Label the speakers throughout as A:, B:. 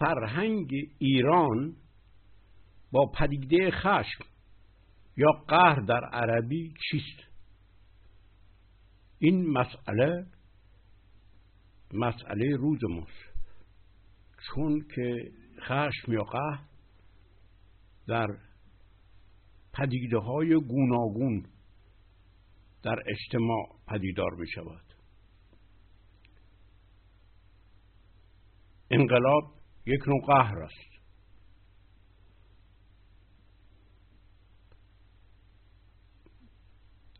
A: فرهنگ ایران با پدیده خشم یا قهر در عربی چیست؟ این مسئله مسئله روز ماست. چون که خشم یا قهر در پدیده های گوناگون در اجتماع پدیدار می شود انقلاب یک نوع قهر است.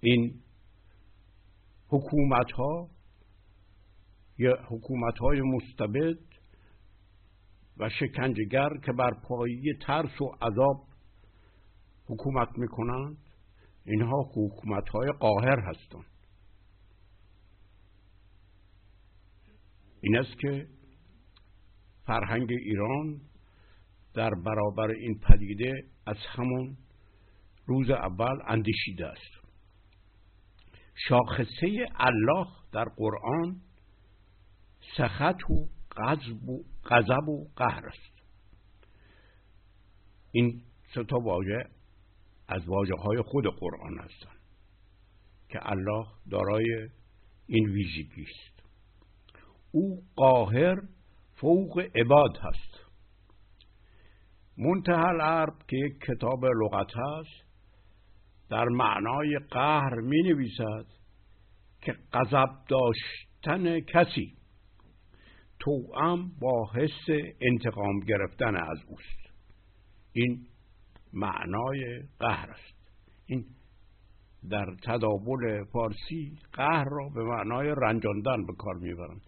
A: این حکومت ها یا حکومت های مستبد و شکنجگر که بر پایی ترس و عذاب حکومت می‌کنند اینها حکومت های قاهر هستند. این است که فرهنگ ایران در برابر این پدیده از همون روز اول اندیشیده است. شاخصه الله در قرآن سخط و غضب و قهر است. این سه تا واژه از واجه های خود قرآن هستند که الله دارای این ویژگی است. او قاهر فوق عباد هست. منتهى العرب که یک کتاب لغت هست در معنای قهر می نویسد که غضب داشتن کسی توأم با حس انتقام گرفتن از اوست. این معنای قهر است. این در تداول فارسی قهر را به معنای رنجاندن به کار می‌برند.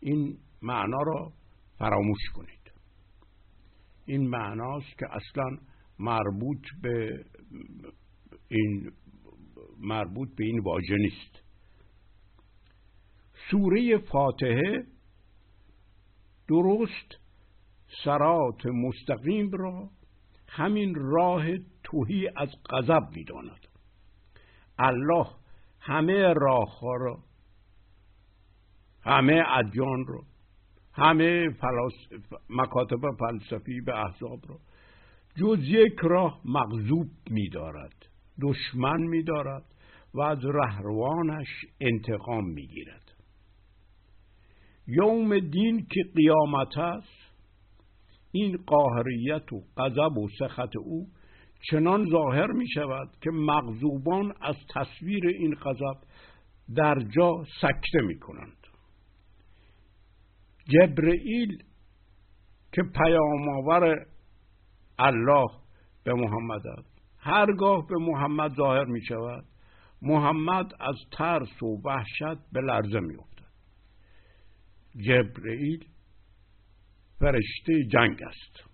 A: این معنا را فراموش کنید. این معناست که اصلا مربوط به این مربوط به این واژه نیست. سوره فاتحه درست سرات مستقیم را همین راه توهی از غضب می‌داند. الله همه راه ها را همه ادیان را همه مکاتب فلسفی به احزاب را جز یک راه مغضوب میدارد دشمن میدارد و از رهروانش انتقام می‌گیرد. یوم دین که قیامت است این قاهریت و غضب و سخط او چنان ظاهر می شود که مغضوبان از تصویر این غضب در جا سکته می کنند جبرئیل که پیامآور الله به محمد است. هرگاه به محمد ظاهر می شود محمد از ترس و وحشت به لرزه می افتد جبرئیل فرشته جنگ است.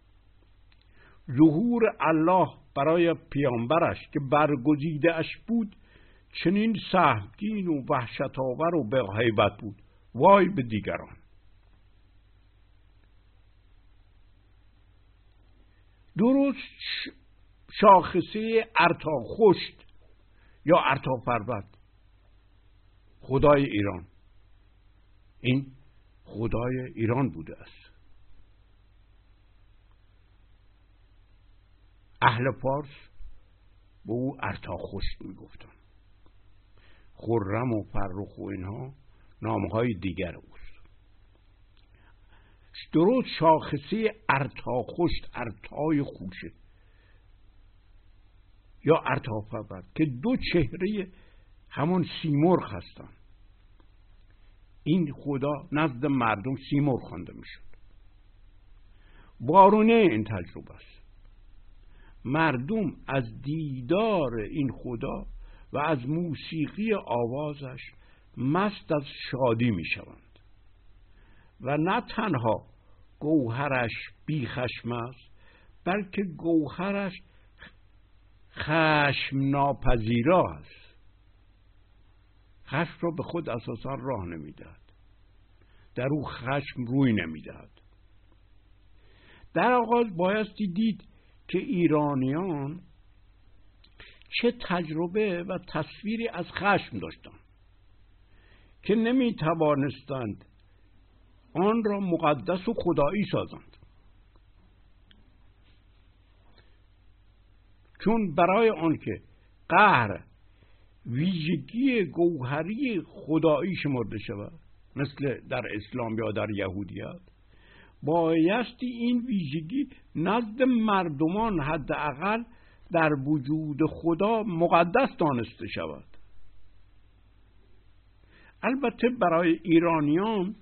A: ظهور الله برای پیامبرش که برگزیده اش بود چنین سهمگین و وحشت آور و به بود. وای به دیگران! درست شاخصه ارتا خشت یا ارتا فربد خدای ایران. این خدای ایران بوده است. اهل فارس به او ارتا خشت می‌گفتن. خرم و فرخ و اینها نامهای دیگر اوست درست شاخصه ارتا خشت ارتای خوشه. یا ارتافبد که دو چهره همون سیمرغ هستند این خدا نزد مردم سیمرغ خوانده می‌شد. بارونه این تجربه است. مردم از دیدار این خدا و از موسیقی آوازش مست از شادی می‌شوند. و نه تنها گوهرش بیخشم است بلکه گوهرش خشم ناپذیرا است. خشم را به خود اساسا راه نمی‌دهد. در او خشم روی نمی‌دهد. در آغاز بایستی دید که ایرانیان چه تجربه و تصویری از خشم داشتند که نمی توانستند آن را مقدس و خدایی سازند. چون برای آنکه قهر ویژگی گوهری خدایی شمرده شود مثل در اسلام یا در یهودیت بایستی این ویژگی نزد مردمان حداقل در وجود خدا مقدس دانسته شود. البته برای ایرانیان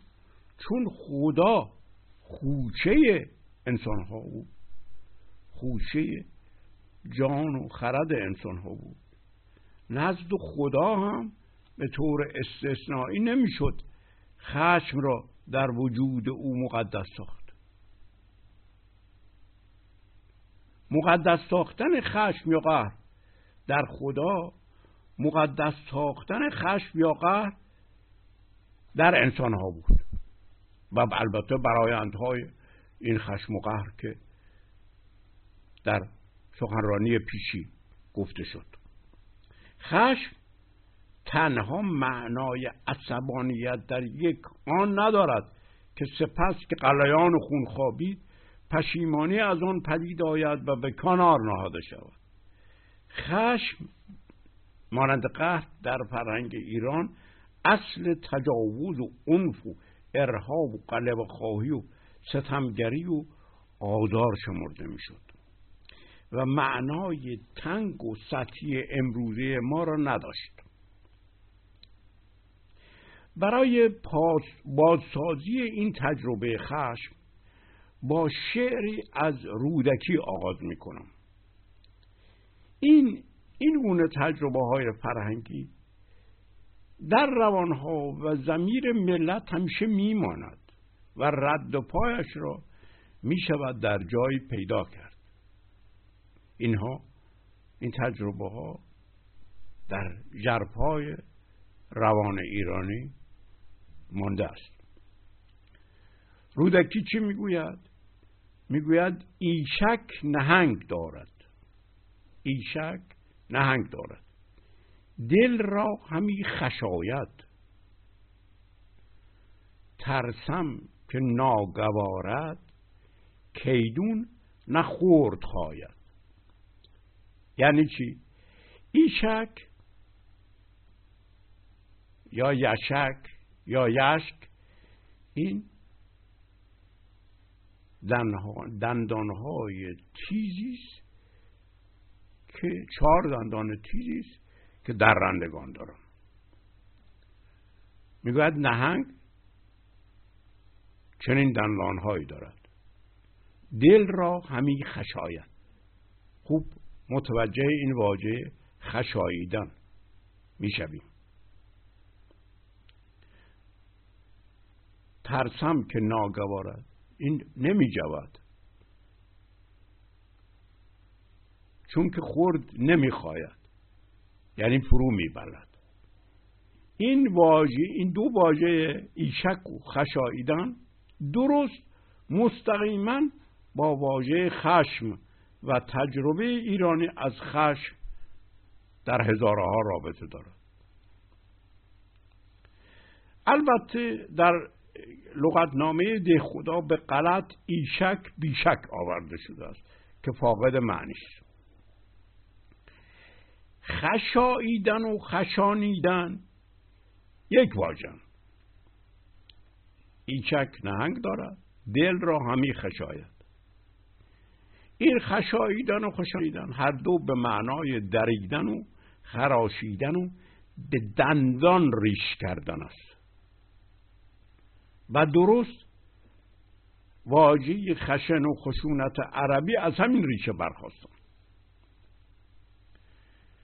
A: چون خدا خوچه انسان ها بود. خوچه جان و خرد انسان ها بود. نزد خدا هم به طور استثنایی نمی‌شد خشم را در وجود او مقدس ساخت. مقدس ساختن خشم یا قهر در خدا مقدس ساختن خشم یا قهر در انسان ها بود. و البته برایندهای این خشم و قهر که در سخنرانی پیشی گفته شد. خشم تنها معنای عصبانیت در یک آن ندارد که سپس که قلیان خون خوابید پشیمانی از آن پدید آید و به کنار نهاده شود. خشم مانند قهر در فرهنگ ایران اصل تجاوز و عنف و ارهاب و قلب خواهی و ستمگری و آزار شمرده می‌شد. و معنای تنگ و سطحی امروزه ما را نداشت. برای بازسازی این تجربه خشم با شعری از رودکی آغاز می کنم این این گونه تجربه های فرهنگی در روانها و زمیر ملت همیشه میماند و رد و پایش را می شود در جایی پیدا کرد. اینها این تجربه ها در جرپای روان ایرانی مانده است. رودکی چی می‌گوید؟ می‌گوید ایشک نهنگ دارد. ایشک نهنگ دارد. دل را همی خشاید. ترسم که ناگوارد کیدون نخورد خواید یعنی چی؟ ایشک یا یشک یا یشک این دندانهای تیزی است که چهار دندان تیزی است که در رندگان دارم. می‌گوید نهنگ چنین دندانهایی دارد. دل را همی خشاید. خوب متوجه این واژه خشاییدن می‌شویم. ترسم که ناگوارد. این نمی جود چون که خورد نمی‌خواید. یعنی فرو می‌برد این واژه این دو واژه ایشک و خشاییدن درست مستقیما با واژه خشم و تجربه ایرانی از خشم در هزارها رابطه دارد. البته در لغتنامه ده خدا به غلط ایشک بیشک آورده شده است که فاقد معنی است خشاییدن و خشانیدن. یک واژن ایچک نهنگ دارد دل را همی خشاید. این خشاییدن و خشانیدن هر دو به معنای دریدن و خراشیدن و به دندان ریش کردن است. و درست واژه خشن و خشونت عربی از همین ریشه برخواستن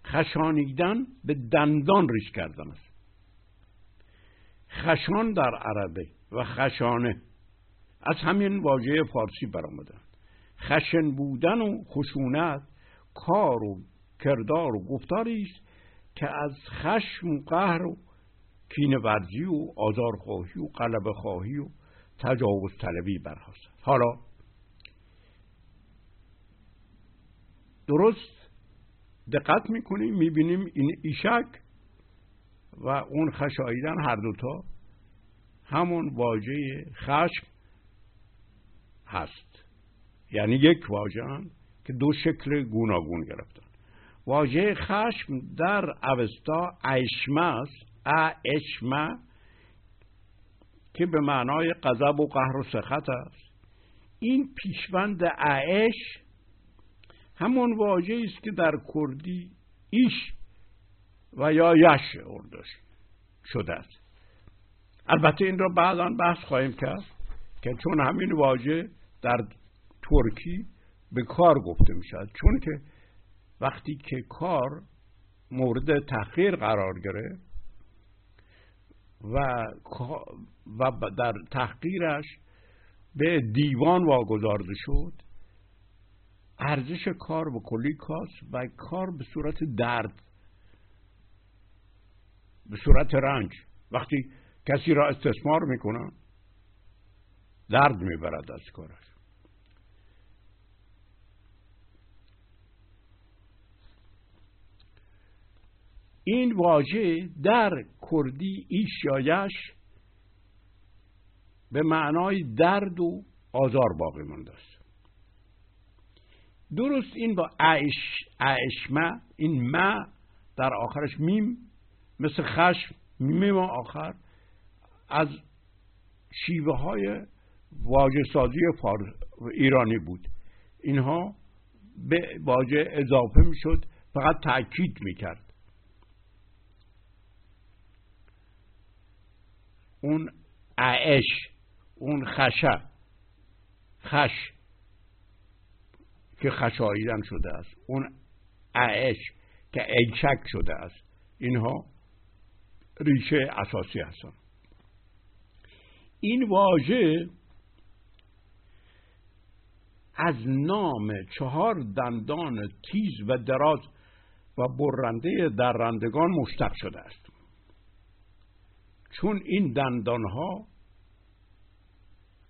A: خشانیدن به دندان ریش کردن است. خشان در عربه و خشانه. از همین واژه فارسی برآمدن خشن بودن و خشونت کار و کردار و گفتاری است که از خشم و قهر و کین ورزی و آزارخواهی و قلب خواهی و تجاوز طلبی برخواست حالا درست دقت می‌کنیم می‌بینیم این ایشک و اون خشاییدن هر دوتا همون واژه خشم هست. یعنی یک واژه که دو شکل گوناگون گرفتن. واژه خشم در اوستا اشمه است اشمه که به معنای غضب و قهر و سخط است. این پیشوند اعش همون واژه است که در کردی ایش و یا یش اردش شده است. البته این را بعدا بحث خواهیم کرد که چون همین واژه در ترکی به کار گفته می شود چون که وقتی که کار مورد تحقیر قرار گرفت و و در تحقیرش به دیوان واگذارده شد ارزش کار به کلی کاست و کار به صورت درد به صورت رنج. وقتی کسی را استثمار می‌کنن درد می‌برد از کارش. این واژه در کردی ایش یا به معنای درد و آزار باقی مانده است. درست این با اعش اعشمه این ما در آخرش میم مثل خشم میم آخر از شیوه های واجه سازی ایرانی بود. اینها به واژه اضافه می‌شد فقط تاکید می‌کرد. اون اعش اون خشه خش که خشاییدن شده است. اون اعش که ایچک شده است. اینها ریشه اساسی هستند این واژه از نام چهار دندان تیز و دراز و برنده درندگان مشتق شده است. چون این دندان ها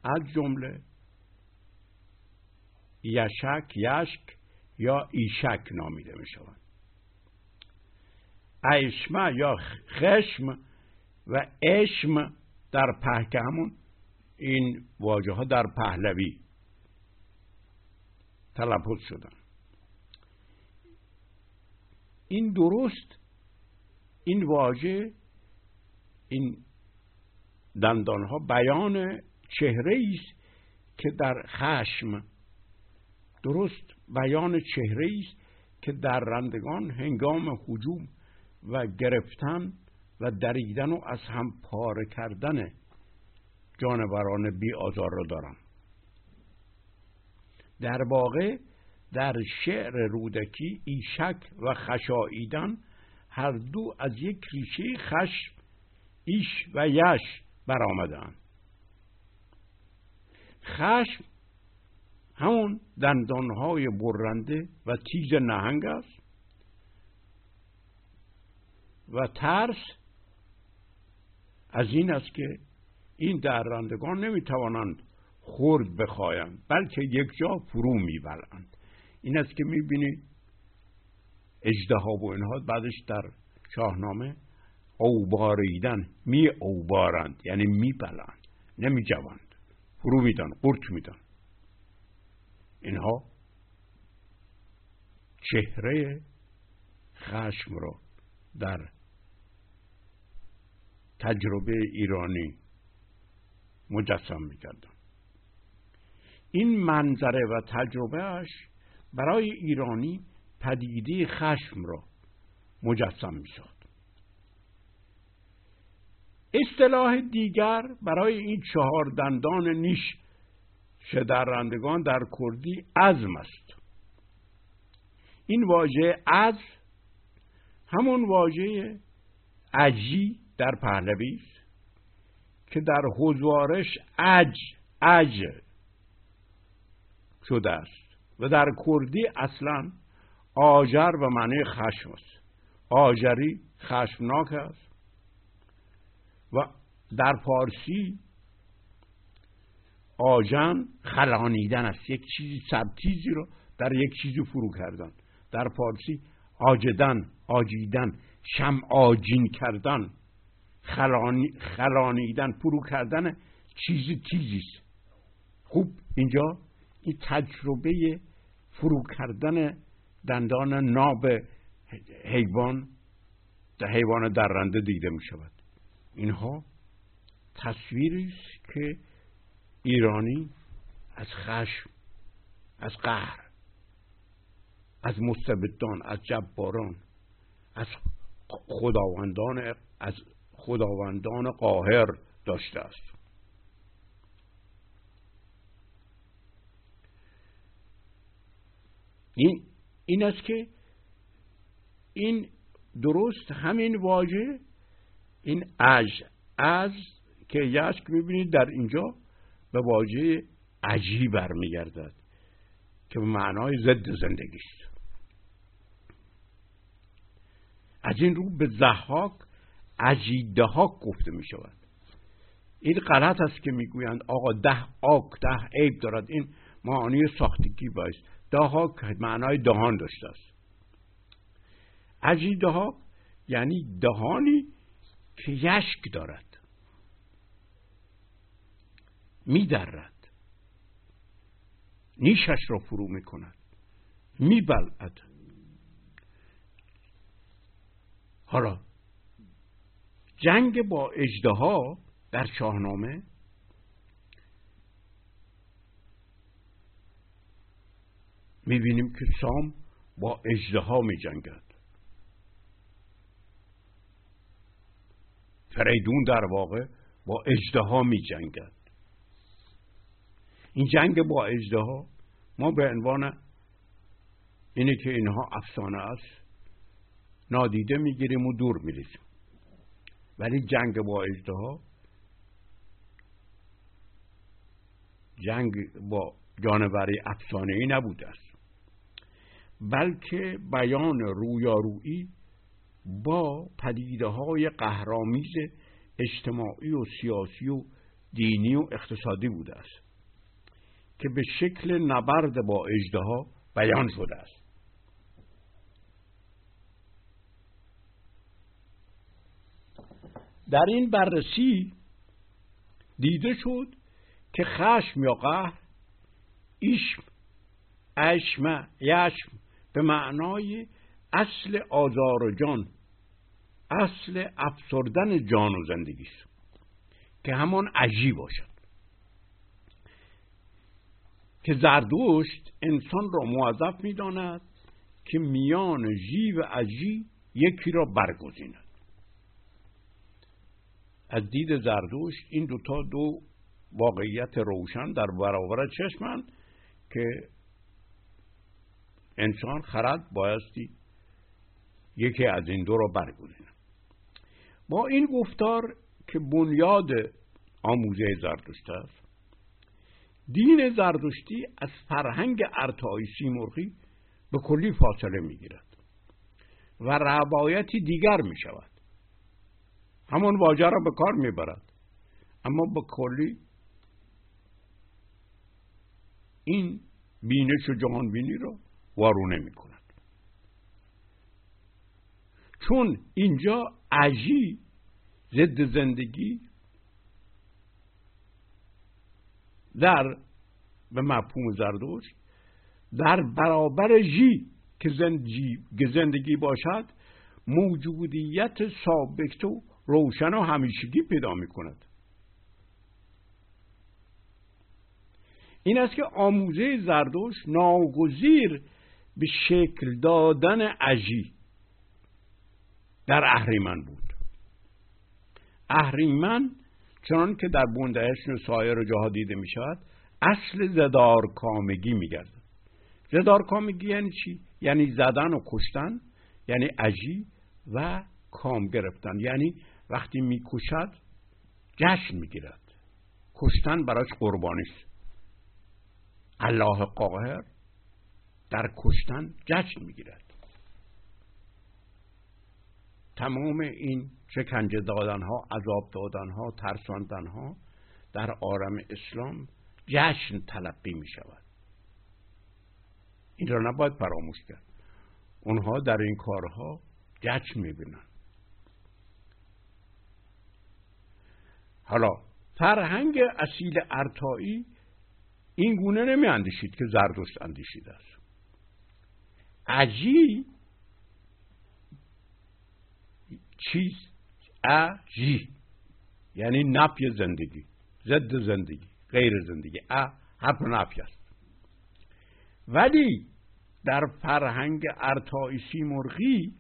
A: از جمله یشک یشک یا ایشک نامیده می شوند ایشمه یا خشم و اشم در پهکه همون این واجه ها در پهلوی تلفظ شدن. این درست این واژه این دندان ها بیان چهره است که در خشم درست بیان چهره است که در رندگان هنگام حجوم و گرفتن و دریدن و از هم پاره کردن جانوران بی آزار را دارم. در واقع در شعر رودکی ایشک و خشاییدن هر دو از یک ریشه خشم ایش و یش برآمدن خشم همون دندانهای برنده و تیز نهنگ است. و ترس از این است که این درندگان نمی‌توانند خرد بخواهند بلکه یک جا فرو می‌برند. این است که می‌بینید اجده و اینها بعدش در شاهنامه اوباریدن می اوبارند یعنی می بلند نمی جوند فرو میدن قرط میدن. اینها چهره خشم را در تجربه ایرانی مجسم می‌کردن. این منظره و تجربهش برای ایرانی پدیده خشم را مجسم میساد اصطلاح دیگر برای این چهار دندان نیش شدرندگان در کردی ازم است. این واژه از همون واژه اجی در پهلوی است که در حضوارش اج اج شده است و در کردی اصلا آجر و معنی خشم است. آجری خشمناک است و در پارسی آجن خلانیدن است. یک چیزی سبتیزی رو در یک چیزی فرو کردن. در پارسی آجدن آجیدن شم آجین کردن خلانی، خلانیدن فرو کردن چیزی تیزی است. خوب اینجا این تجربه فرو کردن دندان ناب حیوان در حیوان درنده دیده می شود اینها تصویری است که ایرانی از خشم از قهر از مستبدان از جباران از خداوندان از خداوندان قاهر داشته است. این این است که این درست همین واژه این اج از که یشک می‌بینید در اینجا به واژه عجی برمیگردد که به معنای ضد زندگی است از این رو به زحاک عجیدهاک گفته می شود این غلط است که می‌گویند آقا ده آک ده عیب دارد. این معانی ساختگی باید دهاک معنای دهان داشته است. عجیدهاک یعنی دهانی که یشک دارد. میدرد. نیشش را فرو می‌کند. میبلعد. حالا جنگ با اجده در شاهنامه می‌بینیم که سام با اجده ها می جنگد فریدون در واقع با اجده ها می جنگد این جنگ با اجده ها ما به عنوان اینه که اینها افسانه است نادیده می‌گیریم و دور میریزیم. ولی جنگ با اجده جنگ با جانوری افسانه ای نبوده است. بلکه بیان رویارویی با پدیده های قهرامیز اجتماعی و سیاسی و دینی و اقتصادی بوده است. که به شکل نبرد با اجده بیان شده است. در این بررسی دیده شد که خشم یا قهر ایشم اشم یشم به معنای اصل آزار جان اصل افسردن جان و زندگی است که همان عجی باشد. که زردوشت انسان را موظف می‌داند که میان جی و عجی یکی را برگزیند. از دید زردوشت این دوتا دو واقعیت روشن در برابر چشمند که انسان خرد بایستی یکی از این دو را برگزینه با این گفتار که بنیاد آموزه زردشت است دین زردشتی از فرهنگ ارتعای سیمرغی به کلی فاصله می‌گیرد و روایتی دیگر می شود همان واژه را به کار می‌برد. اما به کلی این بینش و جهان بینی را وارونه می کند چون اینجا عجی ضد زندگی در به مفهوم زردوش در برابر جی که زندگی باشد موجودیت ثابت و روشن و همیشگی پیدا می کند این است که آموزه زردوش ناگزیر به شکل دادن عجی در اهریمن بود. اهریمن چنان که در بوندهشن و سایر جاها دیده می شود اصل زدار کامگی می زدار کامگی یعنی چی؟ یعنی زدن و کشتن یعنی عجی و کام گرفتن. یعنی وقتی می‌کشد جشن می‌گیرد. کشتن براش قربانی است. الله قاهر در کشتن جشن می‌گیرد. تمام این شکنجه دادن ها عذاب دادن ها ترساندن ها در آرم اسلام جشن تلقی می شود. این را نباید فراموش کرد. اونها در این کارها جشن می بینن. حالا فرهنگ اصیل ارتایی این گونه نمی اندیشید که زردشت اندیشیده است. عجی چیز ا جی. یعنی نفی زندگی ضد زندگی غیر زندگی. ا حرف نفی است. ولی در فرهنگ ارتایشی مرغی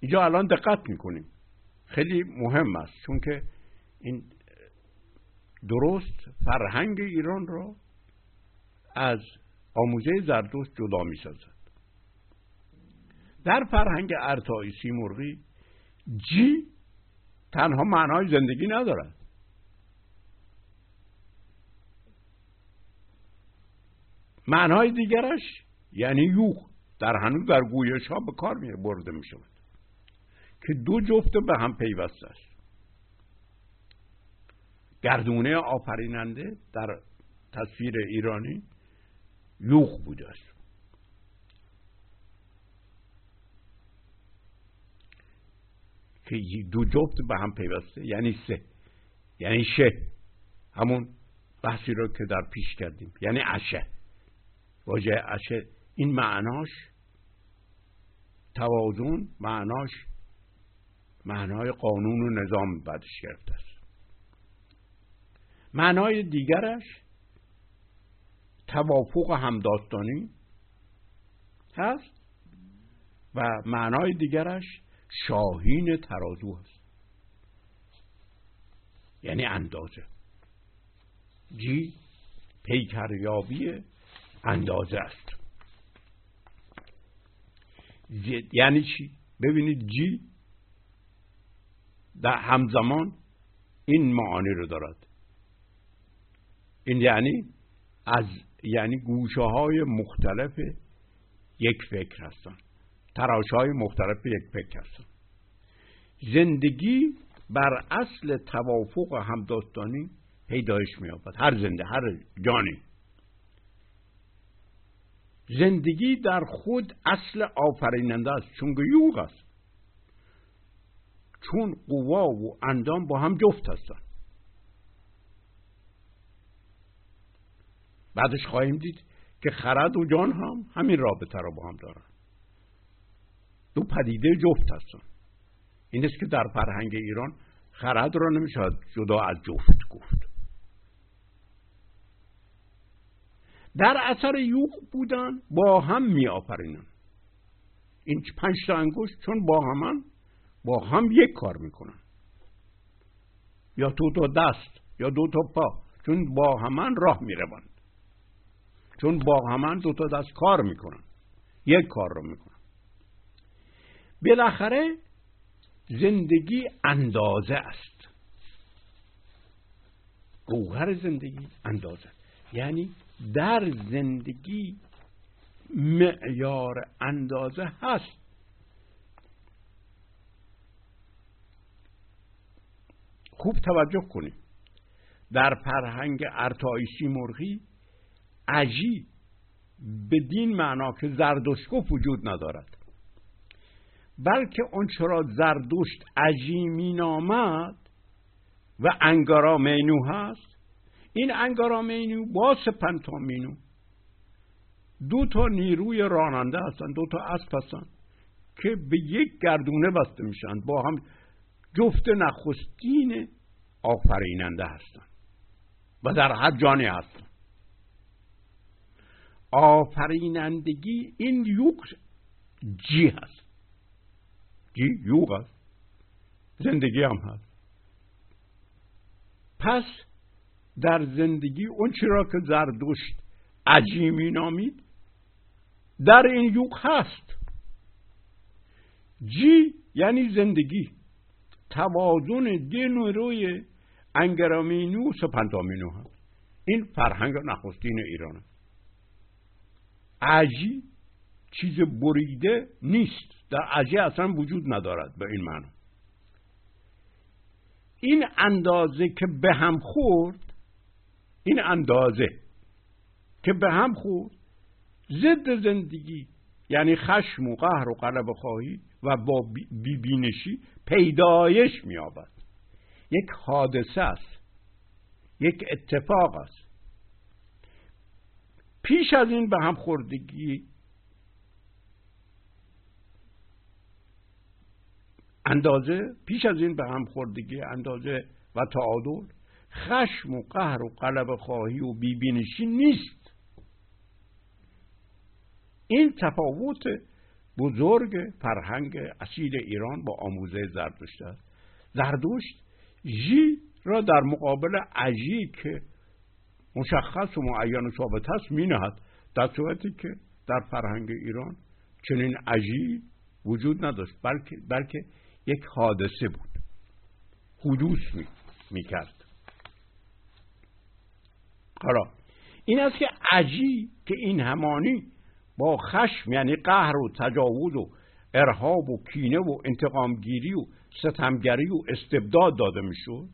A: اینجا الان دقت می‌کنیم. خیلی مهم است چون که این درست فرهنگ ایران را از آموزه زردوش جدا می سازد در فرهنگ ارتایی مرغی جی؟ تنها معنای زندگی ندارد معنای دیگرش یعنی یوغ در هنوز در گویش ها به کار می برده می شود که دو جفت به هم پیوسته است. گردونه آفریننده در تصویر ایرانی یوغ بوده است. که دو جفت به هم پیوسته یعنی سه. یعنی شه. همون بحثی رو که در پیش کردیم. یعنی عشه. واژه عشه. این معناش توازن معناش معنای قانون و نظام بعدش گرفته است. معنای دیگرش توافق همداستانی هست و معنای دیگرش شاهین ترازو هست. یعنی اندازه. جی پیکریابی اندازه است. یعنی چی؟ ببینید جی در همزمان این معانی رو دارد. این یعنی از یعنی گوشه های مختلف یک فکر هستن تراش های مختلف یک فکر هستن زندگی بر اصل توافق همداستانی پیدایش میابد هر زنده هر جانی. زندگی در خود اصل آفریننده است چون یوغ است. چون قوا و اندام با هم جفت هستند. بعدش خواهیم دید که خرد و جان هم همین رابطه را با هم دارن دو پدیده جفت هستن. این است که در فرهنگ ایران خرد را نمی‌شود جدا از جفت گفت. در اثر یوغ بودن با هم می آفرینن این پنج تا انگشت چون با همن با هم یک کار می‌کنن. یا دو تا دست یا دو تا پا چون با همن راه می‌روند. چون با همان دو تا دست کار می‌کنن. یک کار رو می‌کنن. بالاخره زندگی اندازه است. گوهر زندگی اندازه. یعنی در زندگی معیار اندازه هست. خوب توجه کنید در فرهنگ ارتایشی مرغی عجی بدین معنا که زردشت وجود ندارد. بلکه اون چرا زردشت عجی مینامد و انگارا مینو هست. این انگارا مینو با سپنتا مینو دو تا نیروی راننده هستن دو تا اسب هستن که به یک گردونه بسته میشن. با هم جفت نخستین آفریننده هستن و در هر جانی هستن. آفرینندگی این یوگ جی هست. جی یوگ هست. زندگی هم هست. پس در زندگی اون چرا که زردشت عجیمی نامید در این یوگ هست. جی یعنی زندگی. توازن دین و روی انگرامینو و سپنتامینو هست. این فرهنگ نخستین ایران عجی چیز بریده نیست. در عجی اصلا وجود ندارد به این معنی. این اندازه که به هم خورد این اندازه که به هم خورد ضد زندگی یعنی خشم و قهر و قلب خواهی و با بیبینشی پیدایش میابد یک حادثه است یک اتفاق است. پیش از این به هم خوردگی اندازه پیش از این به هم خوردگی اندازه و تعادل. خشم و قهر و قلب خواهی و بیبینشی نیست. این تفاوت بزرگ فرهنگ اصیل ایران با آموزه زردشت است. زردشت ژی را در مقابل عجی که مشخص و معین و ثابت است می نهد در صورتی که در فرهنگ ایران چنین عجی وجود نداشت بلکه, بلکه یک حادثه بود. حدوث می, می کرد حالا این است که عجی که این همانی با خشم یعنی قهر و تجاوز و ارهاب و کینه و انتقامگیری و ستمگری و استبداد داده می‌شد.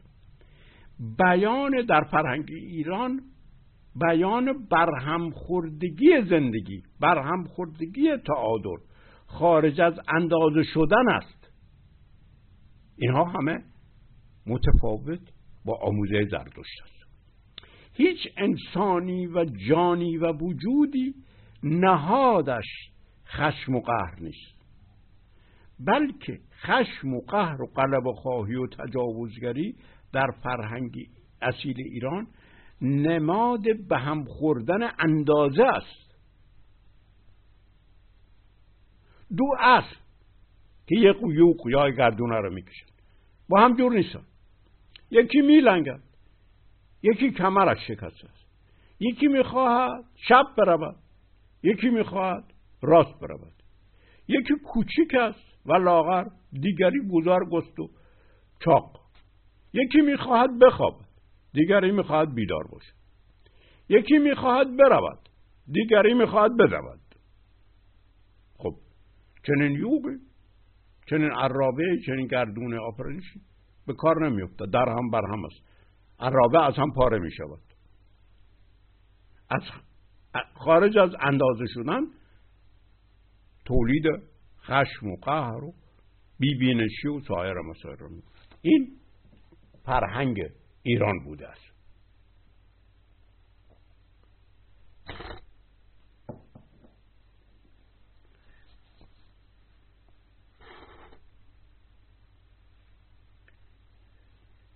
A: بیان در فرهنگ ایران بیان برهمخوردگی زندگی برهمخوردگی تعادل خارج از اندازه شدن است. اینها همه متفاوت با آموزه زردشت است هیچ انسانی و جانی و وجودی نهادش خشم و قهر نیست. بلکه خشم و قهر و قلب و خواهی و تجاوزگری در فرهنگ اصیل ایران نماد به هم خوردن اندازه است. دو اسب که یک یوق یا گردونه رو می‌کشن با هم جور نیستن. یکی میلنگد. یکی کمرش شکسته است یکی می‌خواهد شب برود. یکی می‌خواهد راست برود. یکی کوچیک است و لاغر دیگری بزرگ است و چاق. یکی می‌خواهد بخوابد دیگری می‌خواهد بیدار باشد. یکی می‌خواهد برود دیگری می‌خواهد بدود. خب چنین یوبی چنین عرابه چنین گردون آفرینشی به کار نمیفته در هم بر هم است. عرابه از هم پاره می شود از خارج از اندازه شدن تولید خشم و قهر و بیبینشی و سایر مسائل این فرهنگ ایران بوده است.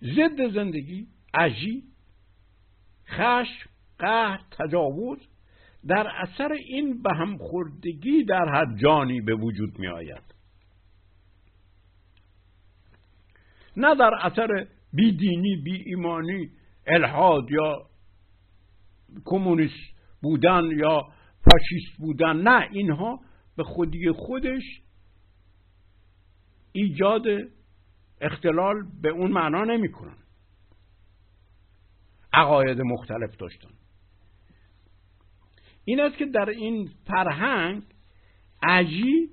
A: ضد زندگی عجی خشم قهر تجاوز در اثر این به هم خوردگی در هر جانی به وجود می آید نه در اثر بیدینی بی ایمانی الحاد یا کمونیست بودن یا فاشیست بودن. نه اینها به خودی خودش ایجاد اختلال به اون معنا نمی‌کنن. عقاید مختلف داشتن. این است که در این فرهنگ عجی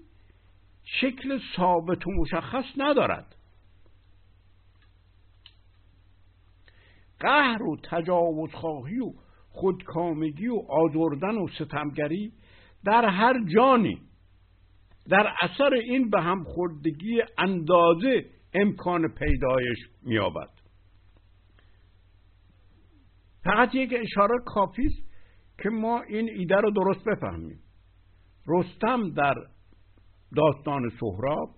A: شکل ثابت و مشخص ندارد. قهر و تجاوزخواهی و خودکامگی و آزردن و ستمگری در هر جانی در اثر این به هم خوردگی اندازه امکان پیدایش میابد فقط یک اشاره کافی است که ما این ایده رو درست بفهمیم. رستم در داستان سهراب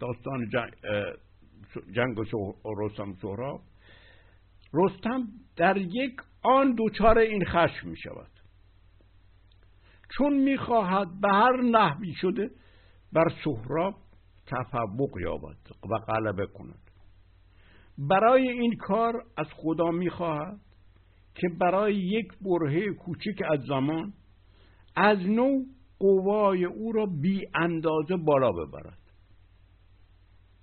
A: داستان جنگ, جنگ رستم سهراب رستم در یک آن دوچار این خشم می شود چون می‌خواهد به هر نحوی شده بر سهراب تفوق یابد و غلبه کند. برای این کار از خدا می‌خواهد که برای یک برهه کوچک از زمان از نو قوای او را بی اندازه بالا ببرد.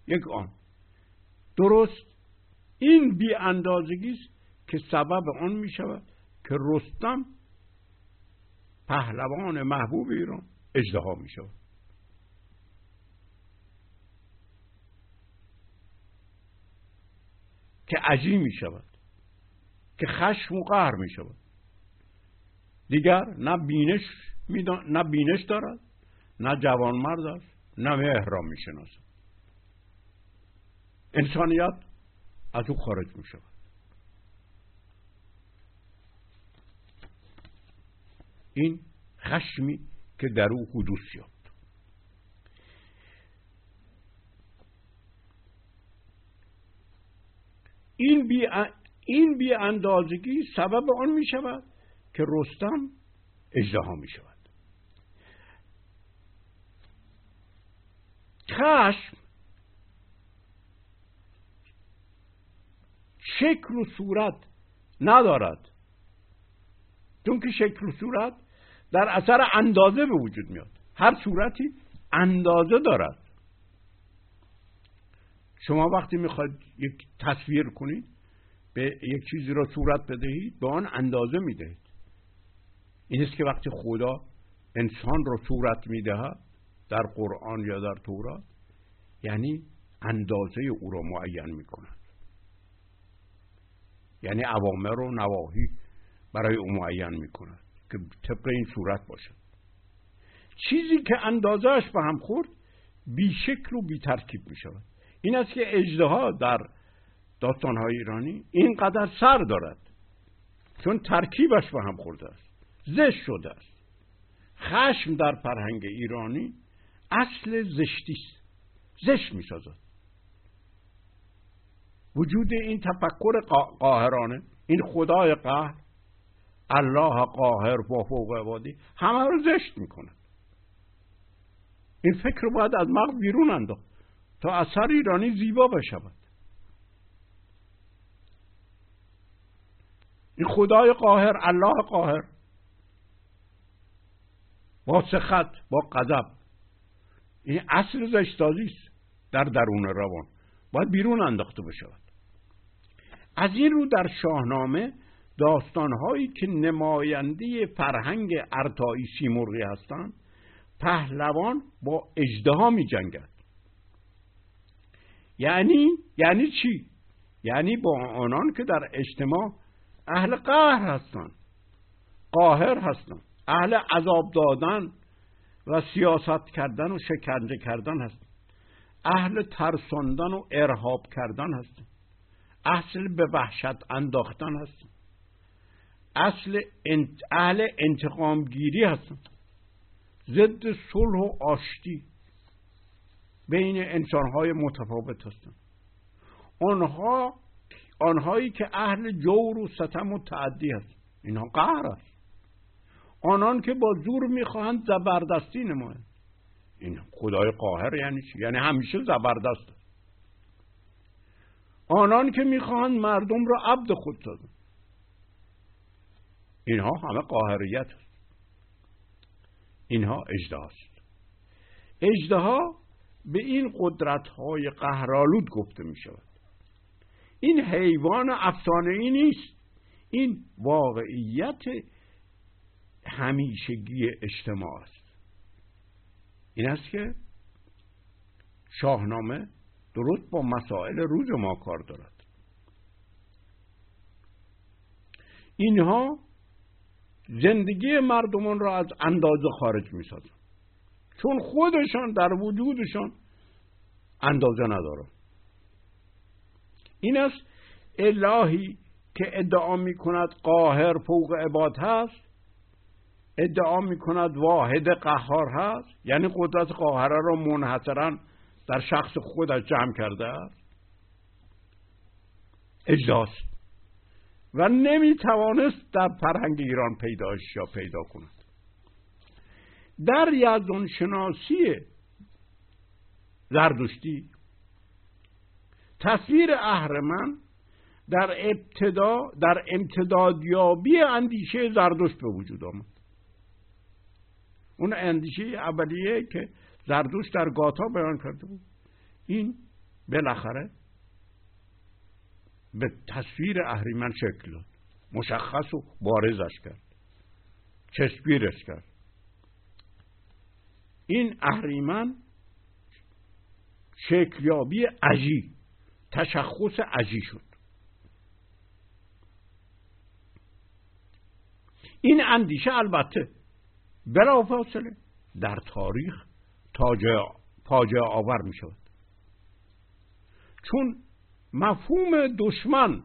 A: یک آن. درست این بی اندازگی است که سبب آن می شود که رستم پهلوان محبوب ایران اجدها می شود که عجیب می شود که خشم و قهر می شود. دیگر نه بینش نه بینش دارد نه جوانمرد است نه مهر را می شناسد. انسانیت از او خارج می شود. این خشمی که در او حدوث بی این بی اندازگی سبب آن می شود که رستم اجدها می شود خشم شکل و صورت ندارد. چون که شکل و صورت در اثر اندازه به وجود میاد. هر صورتی اندازه دارد. شما وقتی می‌خواید یک تصویر کنید به یک چیزی را صورت بدهید به آن اندازه می‌دهید. این است که وقتی خدا انسان را صورت می‌دهد در قرآن یا در تورات یعنی اندازه او را معین می‌کند. یعنی عوامر و نواهی برای او معین می‌کند که طبق این صورت باشد. چیزی که اندازهش به هم خورد بیشکل و بی ترکیب می شود این است که اجده در داستانهای ایرانی اینقدر سر دارد. چون ترکیبش به هم خورده است. زشت شده است. خشم در فرهنگ ایرانی اصل زشتی است. زشت می سازد وجود این تفکر قاهرانه این خدای قهر الله قاهر با فوق عبادی همه رو زشت می‌کنه این فکر رو باید از مغز بیرون انداخت. تا اثر ایرانی زیبا بشود. این خدای قاهر الله قاهر. با سخط با غضب این اصل زشتازی است در درون روان. باید بیرون انداخته بشود. از این رو در شاهنامه داستانهایی که نماینده فرهنگ ارتایی سیمرغی هستند پهلوان با اجدها می جنگد یعنی یعنی چی؟ یعنی با آنان که در اجتماع اهل قهر هستند قاهر هستند اهل عذاب دادن و سیاست کردن و شکنجه کردن هستند اهل ترساندن و ارهاب کردن هستند اصل به وحشت انداختن هستند اصل اهل انتقامگیری هستند ضد صلح و آشتی. بین انسانهای متفاوت هستند آنها آنهایی که اهل جور و ستم و تعدی هست اینها قهر است. آنان که با زور می‌خواهند زبردستی نمایند. این خدای قاهر یعنی چی؟ یعنی همیشه زبردست است. آنان که می‌خواهند مردم را عبد خود سازند. اینها همه قاهریت است اینها اجده است. اجده به این قدرت های قهرالود گفته می شود این حیوان افسانه ای نیست. این واقعیت همیشگی اجتماع است. این است که شاهنامه درست با مسائل روز ما کار دارد. اینها زندگی مردمان را از اندازه خارج می سازن. چون خودشان در وجودشان اندازه ندارن این است الهی که ادعا می کند قاهر فوق عباد هست ادعا می کند واحد قهار هست یعنی قدرت قاهره را منحصرا در شخص خودش جمع کرده است. اجداست و نمی توانست در فرهنگ ایران پیداش یا پیدا کند. در یزدان شناسی زردشتی تصویر اهرمن در ابتدا در امتدادیابی اندیشه زردشت به وجود آمد. اون اندیشه اولیه که زردشت در گاتا بیان کرده بود. این بالاخره به تصویر اهریمن شکل داد. مشخص و بارزش کرد. چشمگیرش کرد. این اهریمن شکلیابی عجی تشخص عجی شد. این اندیشه البته بلافاصله در تاریخ فاجعه آور می شود چون مفهوم دشمن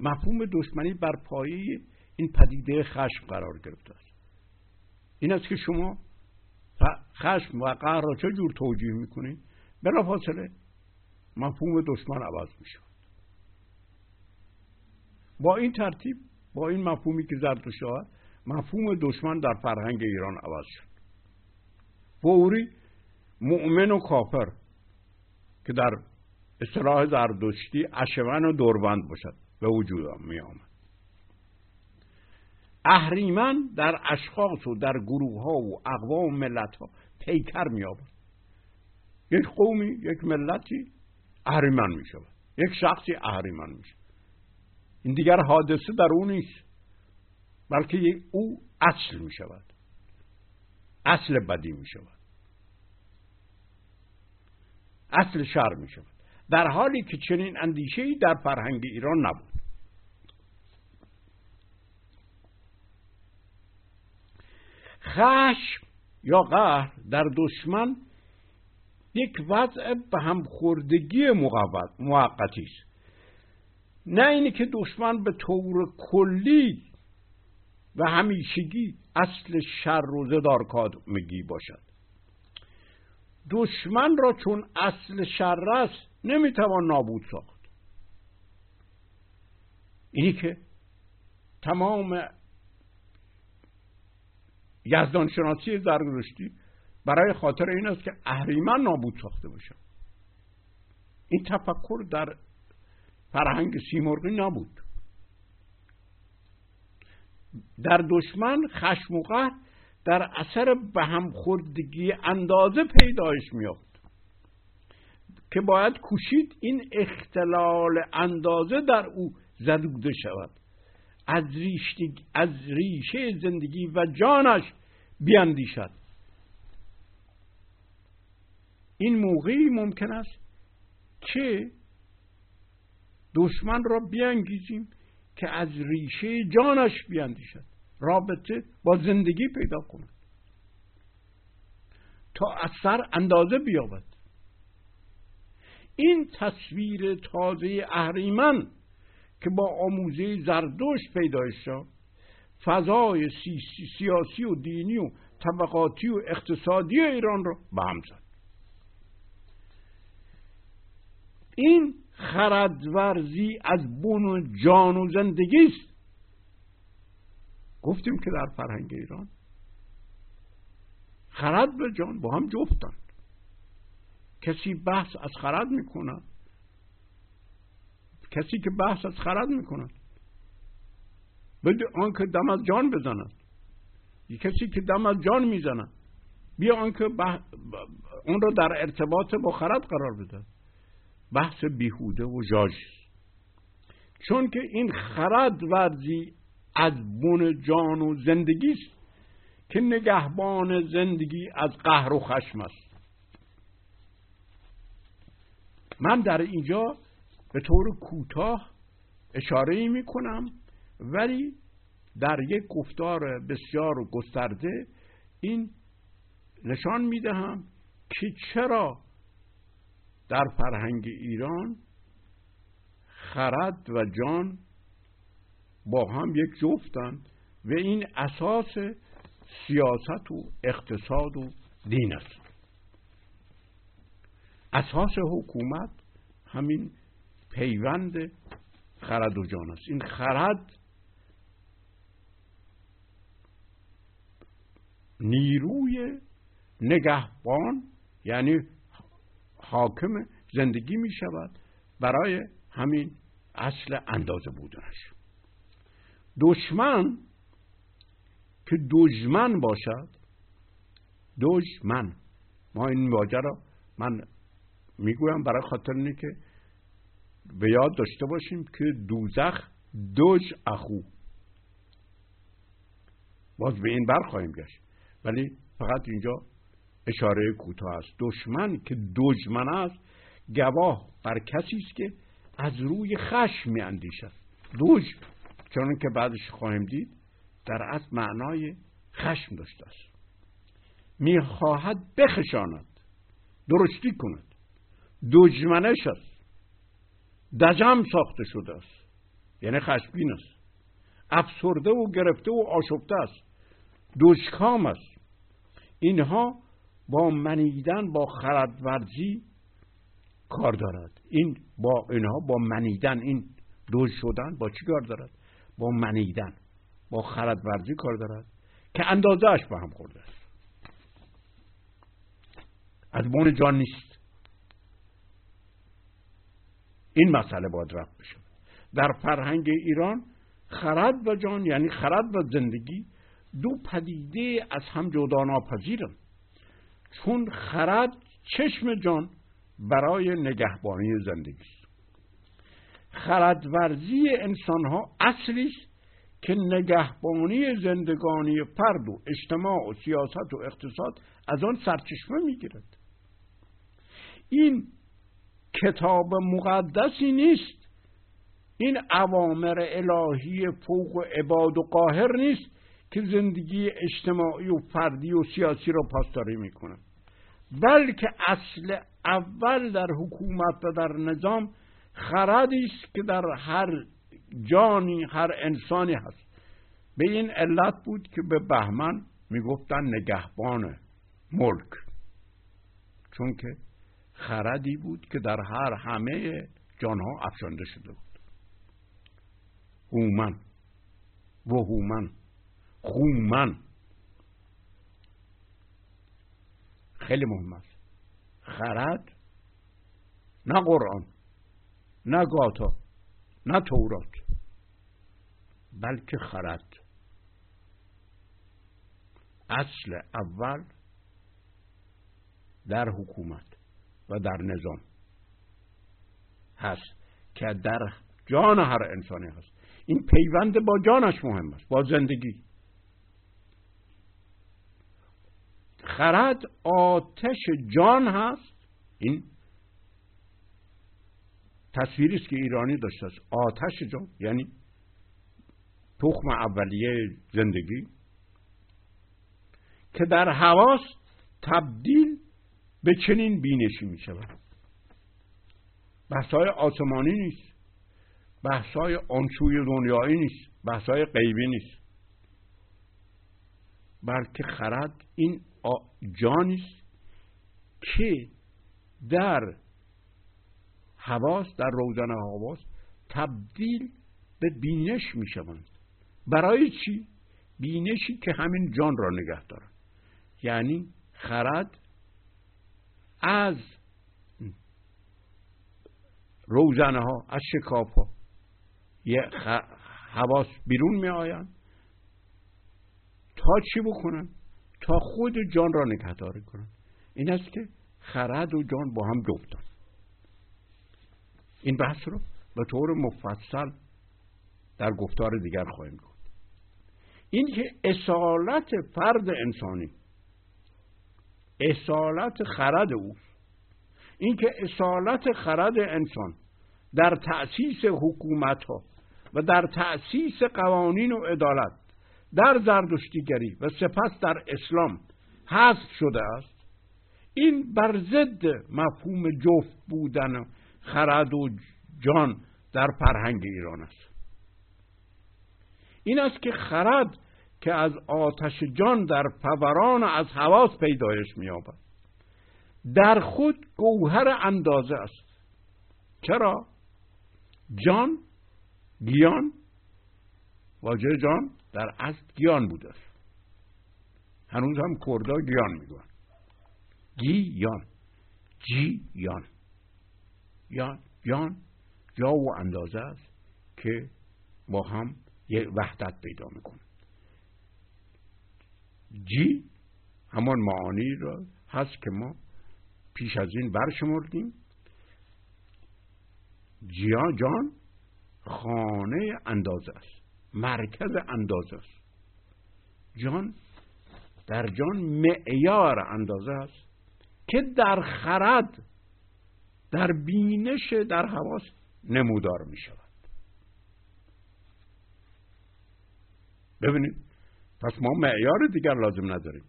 A: مفهوم دشمنی بر پایه این پدیده خشم قرار گرفته است. این است که شما خشم و قهر را چه جور توجیه می‌کنید بلافاصله مفهوم دشمن عوض می شود با این ترتیب با این مفهومی که زرتشت مفهوم دشمن در فرهنگ ایران عوض شد. فوری مؤمن و کافر که در اصطلاح زردشتی اشون و دوربند باشد به وجود می آمد اهریمن در اشخاص و در گروه ها و اقوام و ملت ها پیکر می آمد یک قومی یک ملتی اهریمن می شود یک شخصی اهریمن می شود این دیگر حادثه در او نیست بلکه او اصل می شود اصل بدی می شود اصل شر می شود در حالی که چنین اندیشه در فرهنگ ایران نبود. خشم یا قهر در دشمن یک وضع به هم خوردگی موقتی است. نه اینی که دشمن به طور کلی و همیشگی اصل شر و زدارکاد میگی باشد. دشمن را چون اصل شر است نمی‌توان نابود ساخت. اینی که تمام یزدان شناسی زرگرشتی برای خاطر این است که اهریمن نابود ساخته باشد این تفکر در فرهنگ سیمرغی نبود. در دشمن خشم و قهر در اثر به هم خوردگی اندازه پیدایش میافت که باید کوشید این اختلال اندازه در او زدوده شود. از, از ریشه زندگی و جانش بیاندیشد. این موقعی ممکن است که دشمن را بیانگیزیم که از ریشه جانش بیاندیشد. رابطه با زندگی پیدا کند. تا اثر اندازه بیابد. این تصویر تازه اهریمن که با آموزه زردوش پیدا شد فضای سیاسی و دینی و طبقاتی و اقتصادی ایران را به هم زد. این خردورزی از بون و جان و زندگی است. گفتیم که در فرهنگ ایران خرد به جان با هم جفتن. کسی بحث از خرد می‌کند. کسی که بحث از خرد می‌کند. بده آنکه دم از جان بزند کسی که دم از جان می‌زند بیا آنکه بح... اون رو در ارتباط با خرد قرار بده بحث بیهوده و جاج چون که این خرد ورزی از بون جان و زندگی است که نگهبان زندگی از قهر و خشم است من در اینجا به طور کوتاه اشاره می کنم ولی در یک گفتار بسیار گسترده این نشان می دهم که چرا در فرهنگ ایران خرد و جان با هم یک جفتن و این اساس سیاست و اقتصاد و دین است. اساس حکومت همین پیوند خرد و جان است. این خرد نیروی نگهبان یعنی حاکم زندگی می شود برای همین اصل اندازه بودنش. دشمن که دشمن باشد دشمن. ما این واژه را من می‌گویم برای خاطر اینه که به یاد داشته باشیم که دوزخ دوج اخو. باز به این برخواهیم گشت. ولی فقط اینجا اشاره کوتاه است. دشمن که دشمن است گواه بر کسی است که از روی خشم اندیشد. دوج چون که بعدش خواهیم دید در از معنای خشم داشته است. می‌خواهد بخشاند درستی کند. دجمنش است. دجم ساخته شده است. یعنی خشمگین است. افسرده و گرفته و آشفته است. دشکام است اینها با منیدن با خردورزی کار دارد. این با اینها با منیدن این دوز شدن با چی کار دارد؟ با منیدن با خرد ورزی کار دارد که اندازهش به هم خورده است. از بون جان نیست. این مسئله باید رفت بشه. در فرهنگ ایران خرد و جان یعنی خرد و زندگی دو پدیده از هم جدا ناپذیرن. چون خرد چشم جان برای نگهبانی زندگی است. خردورزی انسان ها اصلی است که نگهبانی زندگانی فرد و اجتماع و سیاست و اقتصاد از آن سرچشمه می‌گیرد. این کتاب مقدسی نیست. این اوامر الهی فوق عباد و قاهر نیست. که زندگی اجتماعی و فردی و سیاسی را پاسداری می‌کنه. بلکه اصل اول در حکومت و در نظام خردی است که در هر جانی هر انسانی هست. به این علت بود که به بهمن می‌گفتن نگهبان ملک. چون که خردی بود که در هر همه جانها افشانده شده بود. هومن و هومن خومن خیلی مهم است. خرد نه قرآن نه گاتا نه تورات بلکه خرد. اصل اول در حکومت و در نظام هست که در جان هر انسانی هست. این پیوند با جانش مهم است با زندگی. خرد آتش جان هست. این تصویری است که ایرانی داشته است. آتش جان یعنی تخم اولیه زندگی که در حواس تبدیل به چنین بینشی می شود. بحثای آسمانی نیست. بحثای آنسوی دنیایی نیست. بحثای غیبی نیست. بلکه خرد این جانی که در حواس در روزن حواس تبدیل به بینش می شوند برای چی؟ بینشی که همین جان را نگه دارد یعنی خرد از روزنه ها از شکاف ها. یه حواس بیرون می آیند تا چی بکنن؟ تا خود جان را نگهداری کنن این است که خرد و جان با هم جفتن. این بحث رو به طور مفصل در گفتار دیگر خواهیم گفت. این که اصالت فرد انسانی اصالت خرد او این که اصالت خرد انسان در تأسیس حکومت ها و در تأسیس قوانین و عدالت در زردشتیگری و سپس در اسلام حذف شده است این بر ضد مفهوم جفت بودن خرد و جان در فرهنگ ایران است. این است که خرد که از آتش جان در فوران از حواس پیدایش مییابد. در خود گوهر اندازه است. چرا؟ جان گیان واژه جان در اصل گیان بوده. است هنوز هم کردا گیان میگن گیان. جی یان یا جان جا و اندازه است که با هم یک وحدت پیدا می‌کنه جی همان معانی را هست که ما پیش از این برشمردیم. جیان جان خانه اندازه است. مرکز اندازه است. جان در جان معیار اندازه است که در خرد در بینش در حواس نمودار می شود. ببینید پس ما معیار دیگر لازم نداریم.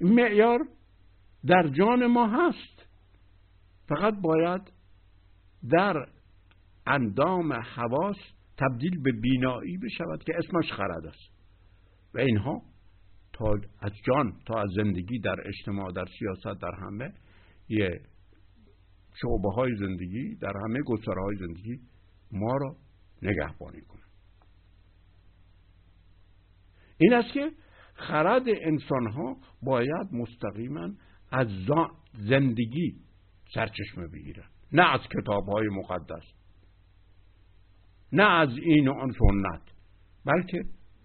A: معیار در جان ما هست. فقط باید در اندام حواس تبدیل به بینایی بشود که اسمش خرد است. و اینها تا از جان تا از زندگی در اجتماع در سیاست در همه یه شعبه های زندگی در همه گستره های زندگی ما را نگهبانی کنند این است که خرد انسان ها باید مستقیما از زندگی سرچشمه بگیرن نه از کتاب های مقدس. نه از این آن سنت بلکه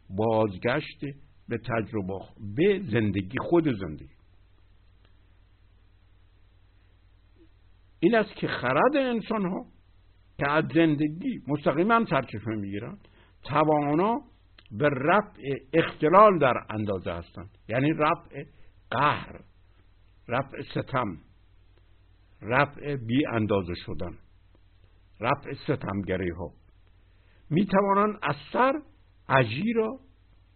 A: بازگشت به تجربه به زندگی خود زندگی. این است که خرد انسان ها که از زندگی مستقیما سرچشمه می‌گیرن توانا به رفع اختلال در اندازه هستند. یعنی رفع قهر رفع ستم رفع بی اندازه شدن رفع ستمگری ها می توانند از سر عجی را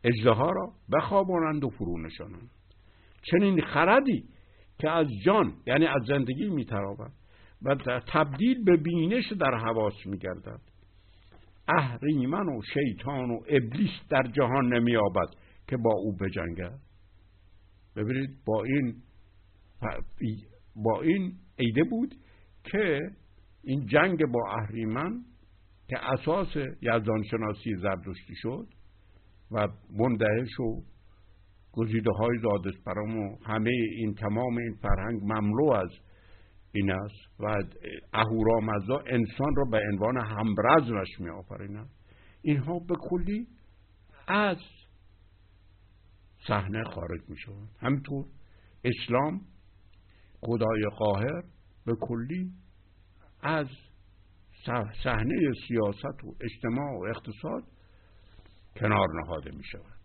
A: اجده را بخوابانند و فرو نشانند. چنین خردی که از جان یعنی از زندگی می و تبدیل به بینش در حواس می گردد اهریمن و شیطان و ابلیس در جهان نمی آبد که با او بجنگد. ببینید با این با این ایده بود که این جنگ با اهریمن که اساس یزدانشناسی زردشتی شد و مندهش و گزیده های زادش برام و همه این تمام این فرهنگ مملو از این است و اهورامزدا انسان را به عنوان همرزمش می آفرینند اینها به کلی از صحنه خارج می شوند همینطور اسلام خدای قاهر به کلی از صحنه سیاست و اجتماع و اقتصاد کنار نهاده می شود